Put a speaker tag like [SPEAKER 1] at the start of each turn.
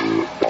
[SPEAKER 1] Mm-hmm.